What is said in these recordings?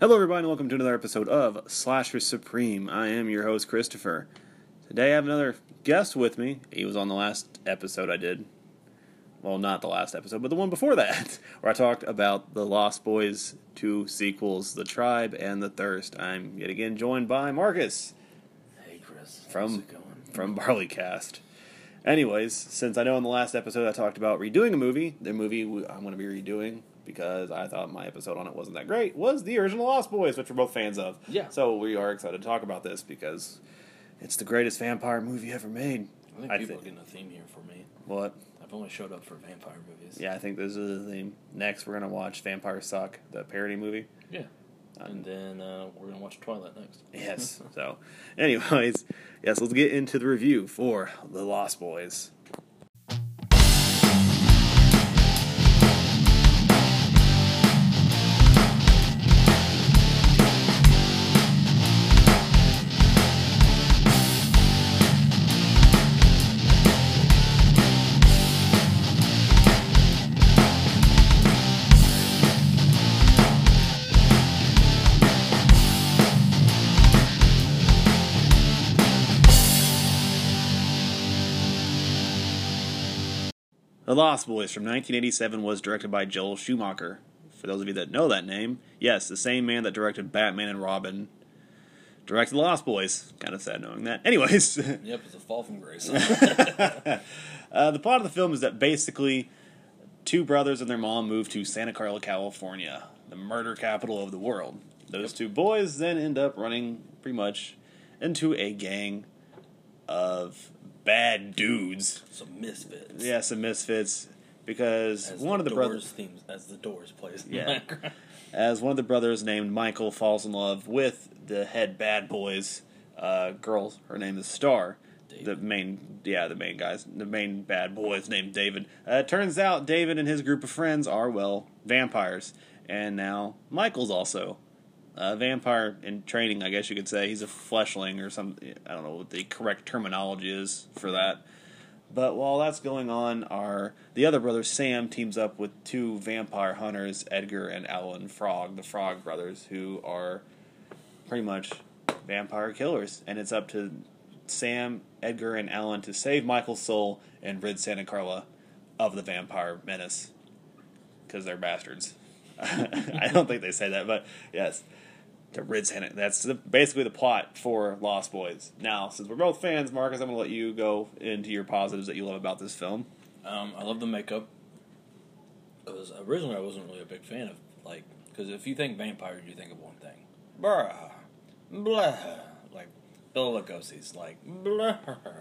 Hello, everybody, and welcome to another episode of Slasher Supreme. I am your host, Christopher. Today, I have another guest with me. He was on the last episode I did. Well, not the last episode, but the one before that, where I talked about the Lost Boys two sequels, The Tribe and The Thirst. I'm yet again joined by Marcus Hey Chris, From- how's it going? from Barleycast. Anyways, since I know in the last episode I talked about redoing a movie, the movie I'm going to be redoing because I thought my episode on it wasn't that great was the original Lost Boys, which we're both fans of. Yeah. So we are excited to talk about this because it's the greatest vampire movie ever made. I think I people are getting a theme here for me. What? I've only showed up for vampire movies. Yeah, I think this is the theme. Next, we're going to watch Vampire Suck, the parody movie. Yeah. Um, And then uh, we're gonna watch Twilight next. Yes. so, anyways, yes, let's get into the review for The Lost Boys. The Lost Boys from 1987 was directed by Joel Schumacher. For those of you that know that name, yes, the same man that directed Batman and Robin directed The Lost Boys. Kind of sad knowing that. Anyways, Yep, it's a fall from grace. uh, the plot of the film is that basically two brothers and their mom move to Santa Carla, California, the murder capital of the world. Those two boys then end up running pretty much into a gang of bad dudes. Some misfits. Yeah, some misfits because As one the of the Doors brothers, themes as the Doors plays. in the Yeah. as one of the brothers named Michael, falls in love with the head bad boys uh, girl. Her name is Star. The main, yeah, the main guys, the main bad boys named David. Uh, turns out David and his group of friends are well vampires, and now Michael's also a vampire in training. I guess you could say he's a fleshling or some. I don't know what the correct terminology is for that. But while that's going on, our the other brother Sam teams up with two vampire hunters, Edgar and Alan Frog, the Frog brothers, who are pretty much vampire killers, and it's up to Sam, Edgar, and Alan to save Michael's soul and rid Santa Carla of the vampire menace because they're bastards. I don't think they say that, but yes, to rid Santa. That's the, basically the plot for Lost Boys. Now, since we're both fans, Marcus, I'm going to let you go into your positives that you love about this film. Um, I love the makeup. Because originally I wasn't really a big fan of like because if you think vampire, you think of one thing, bruh, blah, like Bela Lugosi's like blah.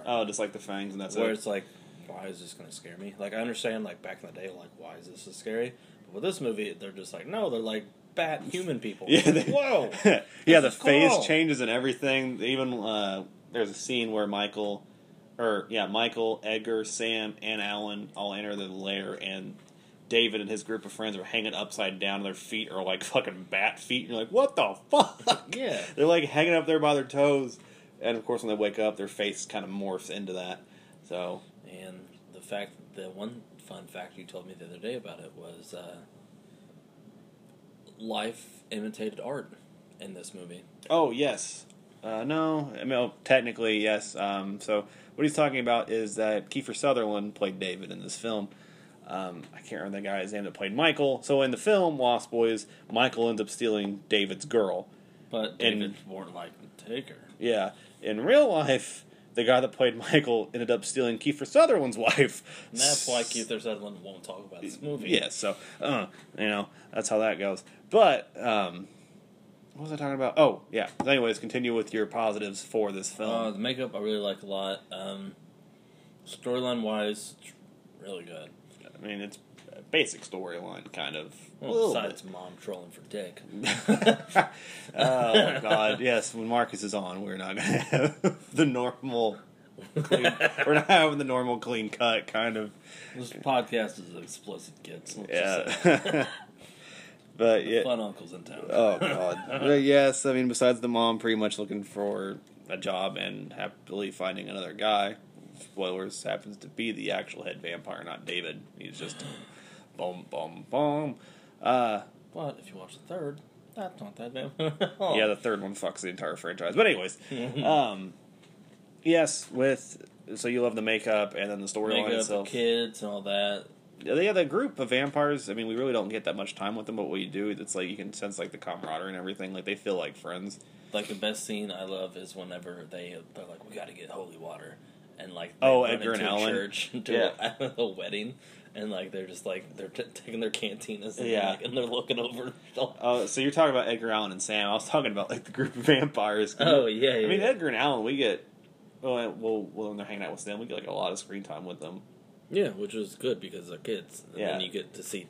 Oh, just like the fangs, and that's where it. it's like, why is this going to scare me? Like, I understand, like, back in the day, like, why is this so scary? But with this movie, they're just like, no, they're like bat human people. Yeah, they- Whoa! yeah, the face cool. changes and everything. Even uh, there's a scene where Michael, or yeah, Michael, Edgar, Sam, and Alan all enter the lair, and David and his group of friends are hanging upside down, and their feet are like fucking bat feet. And you're like, what the fuck? Yeah. they're like hanging up there by their toes, and of course when they wake up, their face kind of morphs into that. So And the fact, the one fun fact you told me the other day about it was uh, life imitated art in this movie. Oh yes. Uh, no, I mean oh, technically yes. Um, so what he's talking about is that Kiefer Sutherland played David in this film. Um, I can't remember the guy's name that played Michael. So in the film Lost Boys, Michael ends up stealing David's girl. But And- David won't like take her. Yeah. In real life, the guy that played Michael ended up stealing Kiefer Sutherland's wife. And that's why Keith Sutherland won't talk about this movie. Yeah, so uh, you know that's how that goes. But um, what was I talking about? Oh, yeah. Anyways, continue with your positives for this film. Uh, the makeup I really like a lot. Um, Storyline wise, it's really good. I mean, it's basic storyline, kind of. Well, besides mom trolling for dick. bit. oh God, yes. When Marcus is on, we're not gonna have the normal. Clean, we're not having the normal clean cut kind of. This podcast is explicit, kids. Let's just say. Yeah. but yeah. Fun uncles in town. Oh God. Yes, I mean, besides the mom pretty much looking for a job and happily finding another guy. Spoilers happens to be the actual head vampire, not David. He's just boom, boom, boom. Uh, But if you watch the third, That's not that bad. Yeah, the third one fucks the entire franchise. But anyways, um, yes, with so you love the makeup and then the storyline itself. kids, and all that. Yeah, yeah, the group of vampires. I mean, we really don't get that much time with them, but what you do, it's like you can sense like the camaraderie and everything. Like they feel like friends. Like the best scene I love is whenever they they're like, "We got to get holy water," and like they Oh, Edgar and a Allan? church to Yeah. a, a wedding, and like they're just like they're t- taking their cantinas, and, Yeah. like, and they're looking over. Oh, so you're talking about Edgar Allan and Sam. I was talking about like the group of vampires. Oh yeah, yeah. I mean yeah. Edgar and Allan, we get. Well, well, well, when they're hanging out with them, we get like a lot of screen time with them. yeah, which was good because they're kids. And Yeah. then you get to see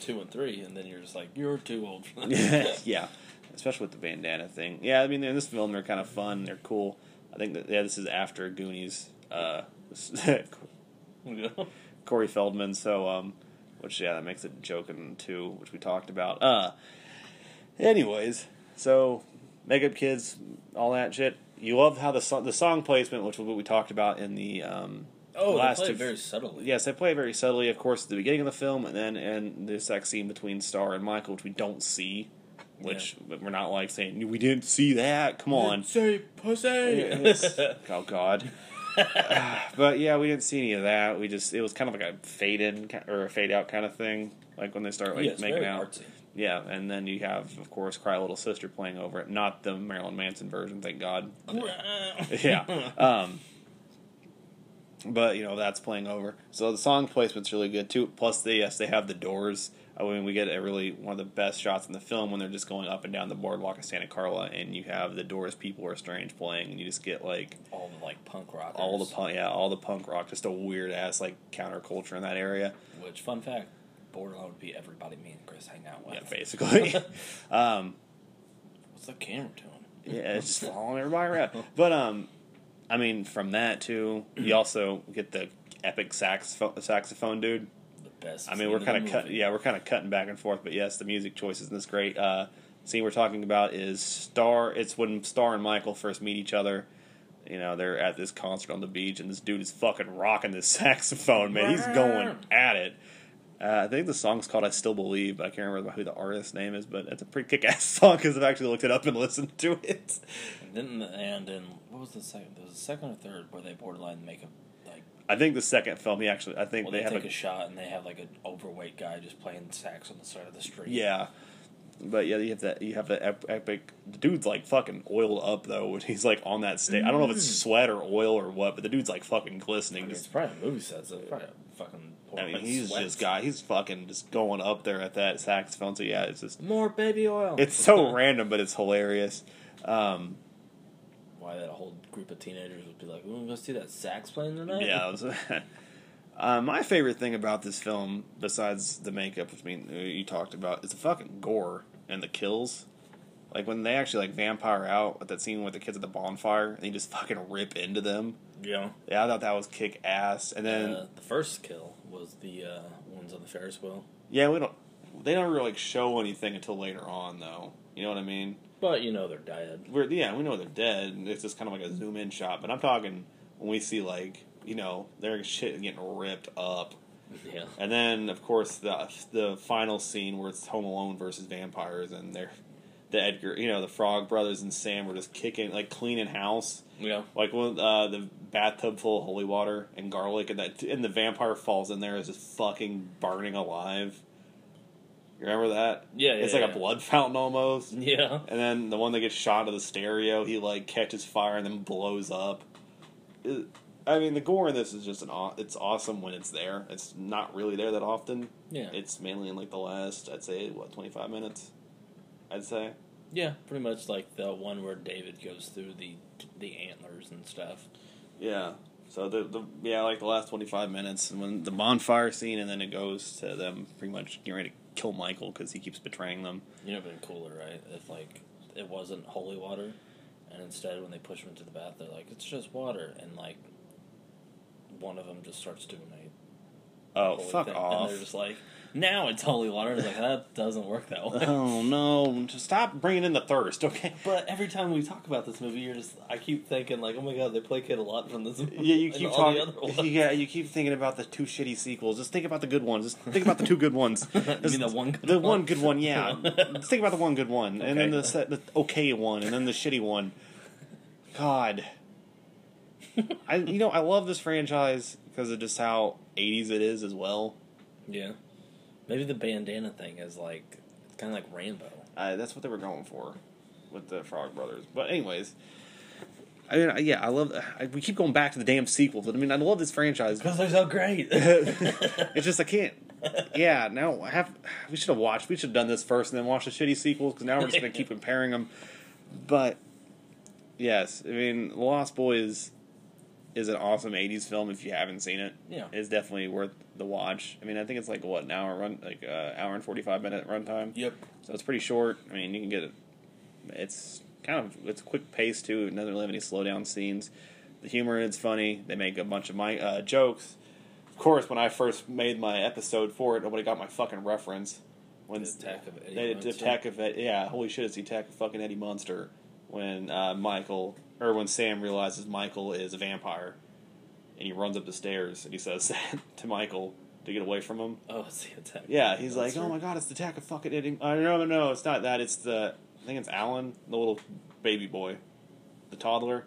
two and three, and then you're just like, you're too old for yeah, yeah, especially with the bandana thing. Yeah, I mean, in this film, they're kind of fun. They're cool. I think that yeah, this is after Goonies. Uh, Yeah. Corey Feldman. So, um, which yeah, that makes it joking too, which we talked about. Uh, anyways, so makeup kids, all that shit. You love how the song, the song placement, which was what we talked about in the um, Oh, the they last play two. very subtly. Yes, they play very subtly, of course, at the beginning of the film, and then and the sex scene between Star and Michael, which we don't see, which we're not like saying we didn't see that. Come on, say pussy. Oh God. but yeah, we didn't see any of that. We just it was kind of like a fade in or a fade out kind of thing, like when they start like yeah, making out. artsy. Yeah, and then you have, of course, Cry Little Sister playing over it, not the Marilyn Manson version, thank God. yeah. Um, but you know that's playing over. So the song placement's really good too. Plus, they yes they have the doors. I mean, we get a really one of the best shots in the film when they're just going up and down the boardwalk of Santa Carla, and you have the Doors "People Are Strange" playing, and you just get like all the like punk rock. all the punk, yeah, all the punk rock, just a weird ass like counterculture in that area. Which fun fact, Borderline would be everybody me and Chris hang out with. Yeah, basically. um, What's the camera doing? yeah, it's just following everybody around. But um, I mean, from that too, you also get the epic saxophone, saxophone dude. The best. I mean, we're kind of cut, yeah, we're kind of cutting back and forth, but yes, the music choices in this great. Uh, scene we're talking about is Star. It's when Star and Michael first meet each other. You know, they're at this concert on the beach, and this dude is fucking rocking this saxophone, man. He's going at it. Uh, I think the song's called "I Still Believe," but I can't remember who the artist's name is. But it's a pretty kick-ass song because I've actually looked it up and listened to it. And then and then what was the second? There was a second or third where they borderline make a. I think the second film, he actually, I think Well, they, they, have take a, a shot and they have like an overweight guy just playing sax on the side of the street. Yeah, but yeah, you have that. You have the epic. The dude's like fucking oiled up though when he's like on that stage. I don't know if it's sweat or oil or what, but the dude's like fucking I glistening. mean, it's Just, probably a movie set, so it's probably a fucking. I mean, he's just guy. He's fucking just going up there at that saxophone. So yeah, it's just more baby oil. it's so random, but it's hilarious. Um, Why that whole group of teenagers would be like, "We want to go see that sax playing tonight?" yeah. Was, uh, my favorite thing about this film, besides the makeup, which I mean you talked about, is the fucking gore and the kills. Like when they actually like vampire out at that scene with the kids at the bonfire, and you just fucking rip into them. yeah. Yeah, I thought that was kick ass. And then uh, the first kill was the uh, ones on the Ferris wheel, yeah, we don't. They don't really like, show anything until later on, though. You know what I mean? But you know they're dead. We're yeah, we know they're dead. It's just kind of like a zoom in shot. But I'm talking when we see like you know their shit getting ripped up, Yeah. and then of course the the final scene where it's Home Alone versus vampires, and they're the Edgar, you know, the Frog Brothers and Sam were just kicking like cleaning house. Yeah. Like when uh, the bathtub full of holy water and garlic, and that and the vampire falls in there is just fucking burning alive. You remember that? Yeah, it's like yeah. a blood fountain almost. Yeah. And then the one that gets shot to the stereo, he like catches fire and then blows up. It- I mean, the gore in this is just an. aw- It's awesome when it's there. It's not really there that often. Yeah. It's mainly in like the last, I'd say, what twenty five minutes. I'd say. Yeah, pretty much like the one where David goes through the the antlers and stuff. Yeah. So the the yeah, like the last twenty five minutes, and when the bonfire scene, and then it goes to them pretty much getting ready to kill Michael because he keeps betraying them. You know, it been cooler, right? If like it wasn't holy water, and instead when they push him into the bath, they're like, "It's just water," and like one of them just starts doing a Oh fuck thing, off! and they're just like, now it's holy water. It's like that doesn't work that way. Oh no! Just stop bringing in the thirst, okay? But every time we talk about this movie, you're just I keep thinking like, oh my god, they placate a lot from this. movie. Yeah, you keep talking. Yeah, you keep thinking about the two shitty sequels. Just think about the good ones. Just think about the two good ones. You mean the one good the one? one good one? Yeah. Just think about the one good one, and then the the okay one, and then the shitty one. God, I you know I love this franchise because of just how '80s it is as well. Yeah, maybe the bandana thing is like kind of like Rambo. Uh, that's what they were going for with the Frog Brothers. But anyways, I mean, yeah, I love. I, we keep going back to the damn sequels. I mean, I love this franchise. Because they're so great. it's just I can't. Yeah, now I have. We should have watched. We should have done this first and then watched the shitty sequels because now we're just gonna keep comparing them. But yes, I mean, Lost Boys is an awesome '80s film. If you haven't seen it, Yeah. it's definitely worth the watch. I mean, I think it's like what an hour run, like uh, hour and forty five minute runtime. yep. So it's pretty short. I mean, you can get it. It's kind of it's a quick pace too. It doesn't really have any slow down scenes. The humor is funny. They make a bunch of my uh, jokes. Of course, when I first made my episode for it, nobody got my fucking reference. When The attack of Eddie they, the Munster. attack of yeah, holy shit, it's the attack of fucking Eddie Munster. When uh, Michael or when Sam realizes Michael is a vampire, and he runs up the stairs and he says that to Michael to get away from him. Oh, it's the attack. Yeah, he's like, Monster. oh my god, it's the attack of fucking Eddie. Uh, no, no, no, it's not that. It's the. I think it's Alan, the little baby boy, the toddler.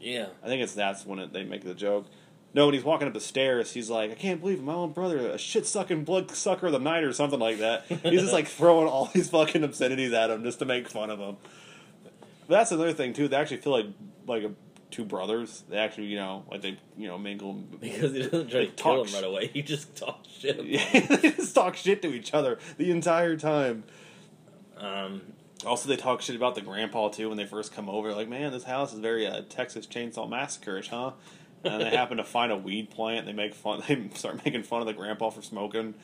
Yeah. I think it's that's when it, they make the joke. No, when he's walking up the stairs, he's like, I can't believe my own brother, a shit sucking blood sucker of the night or something like that. He's just like throwing all these fucking obscenities at him just to make fun of him. But that's another thing too. They actually feel like like a, two brothers. They actually, you know, like they, you know, mingle. Because he doesn't try to kill talk him right away. He just talks shit. about Yeah, they just talk shit to each other the entire time. Um, Also, they talk shit about the grandpa too when they first come over. Like, man, this house is very uh, Texas Chainsaw Massacre-ish, huh? And they happen to find a weed plant. They make fun. They start making fun of the grandpa for smoking.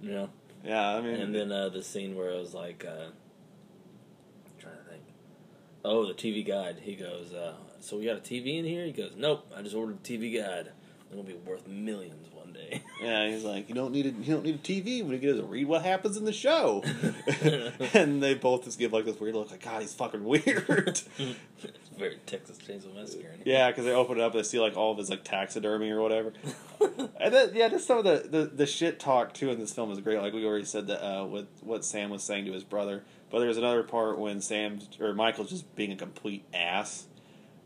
yeah. Yeah, I mean, And then uh, the scene where it was like, uh, I'm trying to think. Oh, the TV guide. He goes, uh, "So we got a TV in here?" He goes, "Nope, I just ordered a TV guide. It'll be worth millions one day." yeah, he's like, you don't need a you don't need a TV. What you get is read what happens in the show. and they both just give like this weird look, like God, he's fucking weird. very Texas Chainsaw Massacre. Yeah, because they open it up, they see like all of his like taxidermy or whatever. and then, yeah, just some of the, the the shit talk too in this film is great. Like we already said that uh, with what Sam was saying to his brother, but there's another part when Sam or Michael's just being a complete ass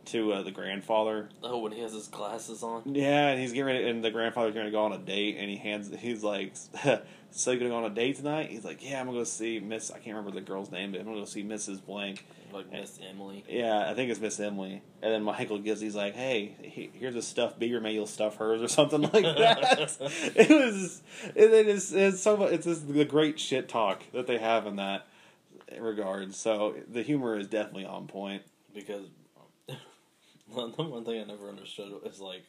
to uh, the grandfather. Oh, when he has his glasses on. Yeah, and he's getting ready, and the grandfather's going to go on a date, and he hands, he's like, "So you going to go on a date tonight?" He's like, "Yeah, I'm going to go see Miss. I can't remember the girl's name, but I'm going to go see Mrs. Blank." Like Miss Emily. Yeah, I think it's Miss Emily. And then Michael gives, he's like, hey, he- here's a stuffed beaver, may you'll stuff hers or something like that. it was, it, it is, it's so much, it's just the great shit talk that they have in that regard. So the humor is definitely on point. because one, the one thing I never understood is like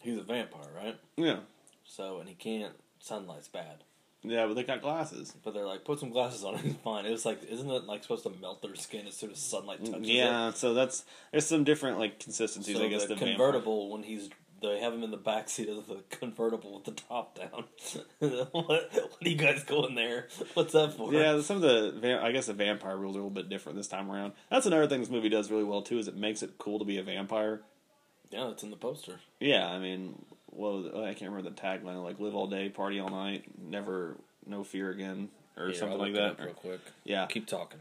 he's a vampire, right? Yeah. So and he can't sunlight's bad. Yeah, but they got glasses. But they're like, put some glasses on, he's fine. It was like, isn't it like supposed to melt their skin as soon as sunlight touches it? Yeah, so that's, there's some different, like, consistencies, So I guess, the vampire. convertible when he's they have him in the back seat of the convertible with the top down. what, what are you guys going there? What's that for? Yeah, some of the I guess the vampire rules are a little bit different this time around. That's another thing this movie does really well too is it makes it cool to be a vampire. yeah, it's in the poster. Yeah, I mean, well, I can't remember the tagline like "Live all day, party all night, never, no fear again" or Here, something like that. real quick. Yeah, Keep talking.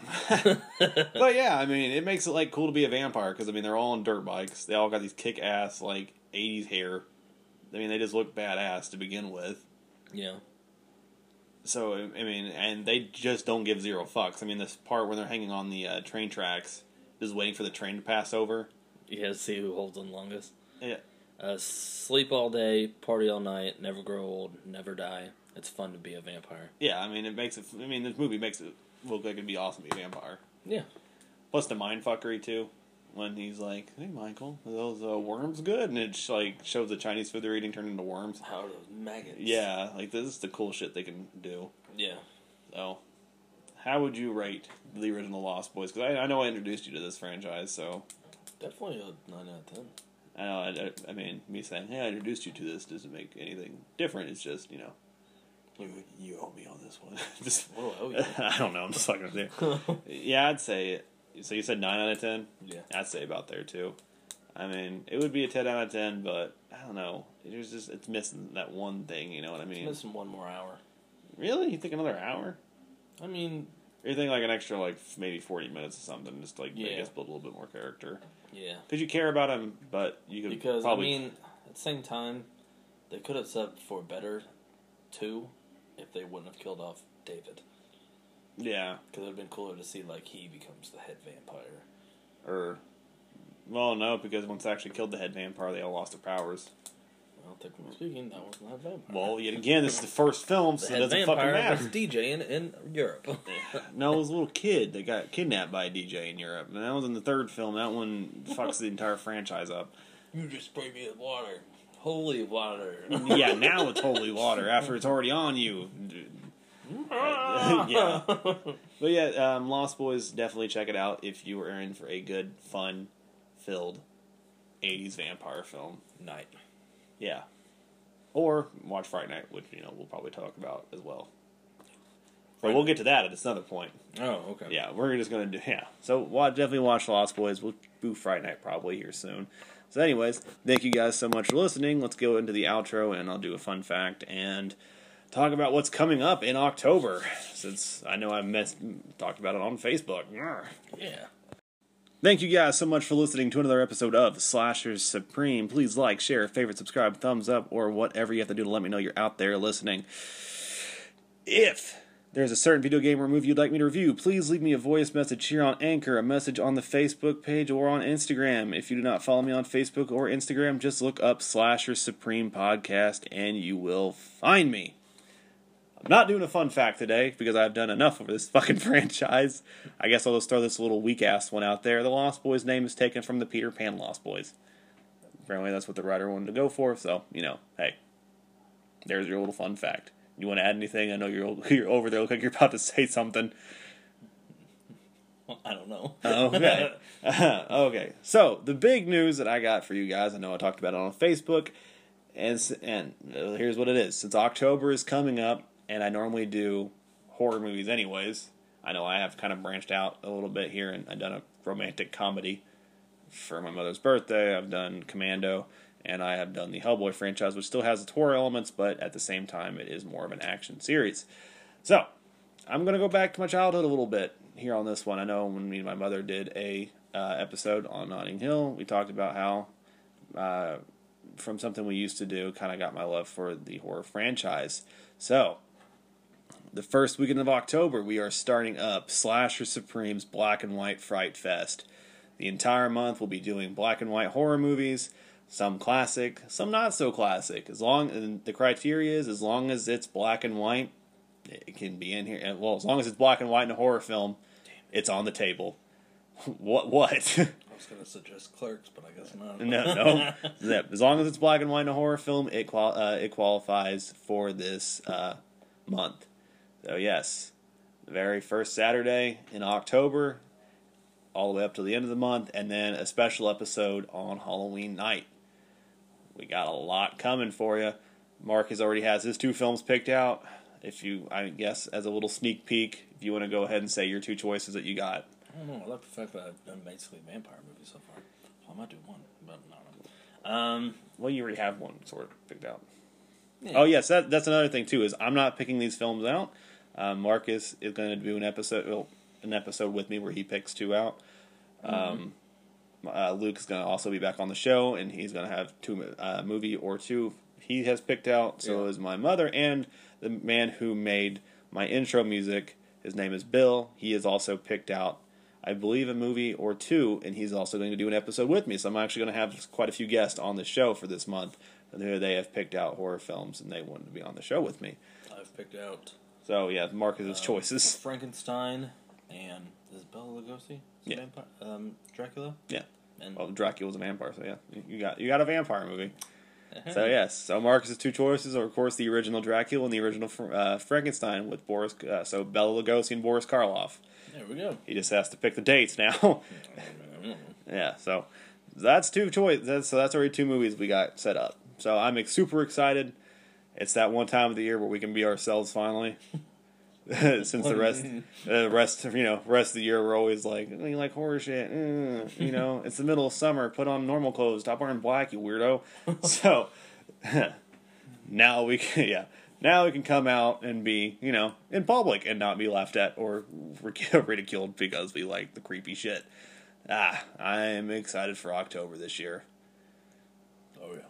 but yeah, I mean, it makes it like cool to be a vampire because I mean they're all on dirt bikes. They all got these kick ass like '80s hair. I mean, they just look badass to begin with. yeah. So I mean, and they just don't give zero fucks. I mean, this part where they're hanging on the uh, train tracks, just waiting for the train to pass over. Yeah, see who holds on longest. Yeah, Uh, sleep all day, party all night, never grow old, never die. It's fun to be a vampire. yeah. I mean, it makes it. I mean, this movie makes it look like it'd be awesome to be a vampire. Yeah. Plus the mind fuckery too, when he's like, "Hey, Michael, are those uh, worms good?" and it like shows the Chinese food they're eating turn into worms. How are those maggots? Yeah, like this is the cool shit they can do. Yeah. So, how would you rate the original Lost Boys? Because I, I know I introduced you to this franchise, so Definitely a 9 out of 10. I know. I, I, I mean, me saying, "Hey, I introduced you to this" doesn't make anything different. It's just you know, You, you owe me on this one. just, What do I owe you? I don't know. I'm just fucking with you. Yeah, I'd say. So you said nine out of ten. Yeah. I'd say about there too. I mean, it would be a ten out of ten, but I don't know. It was just it's missing that one thing. You know what I mean? Missing one more hour. Really? You think another hour? I mean, you think like an extra like maybe forty minutes or something, just like I Yeah. guess build a little bit more character. yeah. Because you care about him, but you could Because probably I mean, at the same time, they could have set for better too if they wouldn't have killed off David. yeah. Because it would have been cooler to see like he becomes the head vampire. Or well, no, because once they actually killed the head vampire, they all lost their powers. Well, technically speaking, that was not a vampire. Well, yet again, this is the first film, so it doesn't fucking vampire was matter. DJ in, in Europe. No, it was a little kid that got kidnapped by a DJ in Europe, and that was in the third film. That one fucks the entire franchise up. you just spray me with water. Holy water. Yeah, now it's holy water after it's already on you. yeah, but yeah, um, Lost Boys definitely check it out if you are in for a good, fun, filled '80s vampire film. Night. Yeah, or watch Fright Night, which you know we'll probably talk about as well. But we'll get to that at another point. Oh, okay. Yeah, we're just gonna do yeah. So wa definitely watch Lost Boys. We'll do Fright Night probably here soon. So, anyways, thank you guys so much for listening. Let's go into the outro, and I'll do a fun fact and talk about what's coming up in October. Since I know I messed talked about it on Facebook. Yeah. Thank you guys so much for listening to another episode of Slashers Supreme. Please like, share, favorite, subscribe, thumbs up, or whatever you have to do to let me know you're out there listening. If there's a certain video game or movie you'd like me to review, please leave me a voice message here on Anchor, a message on the Facebook page, or on Instagram. If you do not follow me on Facebook or Instagram, just look up Slasher Supreme Podcast and you will find me. I'm not doing a fun fact today because I've done enough of this fucking franchise. I guess I'll just throw this little weak ass one out there. The Lost Boys name is taken from the Peter Pan Lost Boys. Apparently, that's what the writer wanted to go for. So you know, hey, there's your little fun fact. You want to add anything? I know you're you're over there. Look like you're about to say something. Well, I don't know. Okay. okay. So the big news that I got for you guys, I know I talked about it on Facebook, and and uh, here's what it is. Since October is coming up, and I normally do horror movies anyways, I know I have kind of branched out a little bit here, and I've done a romantic comedy for my mother's birthday. I've done Commando, and I have done the Hellboy franchise, which still has its horror elements, but at the same time, it is more of an action series. So I'm gonna go back to my childhood a little bit here on this one. I know when me and my mother did a uh, episode on Notting Hill, we talked about how uh, from something we used to do, kind of got my love for the horror franchise. So the first weekend of October, we are starting up Slasher Supreme's Black and White Fright Fest. The entire month, we'll be doing black and white horror movies, some classic, some not so classic. As long and the criteria is as long as it's black and white, it can be in here. Well, as long as it's black and white in a horror film, it's on the table. What? What? I was going to suggest Clerks, but I guess not. no, no. Yeah, As long as it's black and white in a horror film, it qual- uh, it qualifies for this uh, month. So yes, the very first Saturday in October, all the way up to the end of the month, and then a special episode on Halloween night. We got a lot coming for you. Marcus already has his two films picked out. If you, I guess, as a little sneak peek, if you want to go ahead and say your two choices that you got. I don't know. I like the fact that I've done basically vampire movies so far. I might do one, but not. Um, Well, you already have one sort of picked out. yeah. Oh yes, that, that's another thing too. Is I'm not picking these films out. Um, Marcus is going to do an episode, well, an episode with me where he picks two out. Um, uh, Luke is going to also be back on the show, and he's going to have two uh, movie or two he has picked out. So Yeah. is my mother and the man who made my intro music. His name is Bill. He has also picked out, I believe, a movie or two, and he's also going to do an episode with me. So I'm actually going to have quite a few guests on the show for this month. And who they have picked out horror films, and they wanted to be on the show with me. I've picked out So yeah, Marcus's um, choices. Frankenstein and is it Bela Lugosi? Yeah. Vampire, um, Dracula. Yeah. And Well, Dracula's a vampire, so yeah, you- you got you got a vampire movie. Uh-huh. So yes, so Marcus's two choices are of course the original Dracula and the original uh, Frankenstein with Boris. Uh, so Bela Lugosi and Boris Karloff. there we go. He just has to pick the dates now. yeah, so that's two choice. That's, so that's already two movies we got set up. So I'm super excited, it's that one time of the year where we can be ourselves finally. Since the rest, the rest, of, you know, rest of the year we're always like, "Oh, you like horror shit, Mm, you know. it's the middle of summer. Put on normal clothes. Stop wearing black, you weirdo. so now we can, yeah, now we can come out and be, you know, in public and not be laughed at or ridiculed because we like the creepy shit. Ah, I'm excited for October this year. Oh yeah,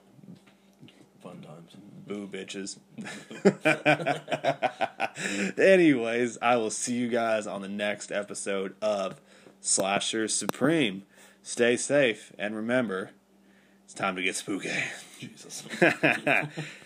fun times. Boo bitches. Anyways, I will see you guys on the next episode of Slasher Supreme. Stay safe and remember, it's time to get spooky. Jesus.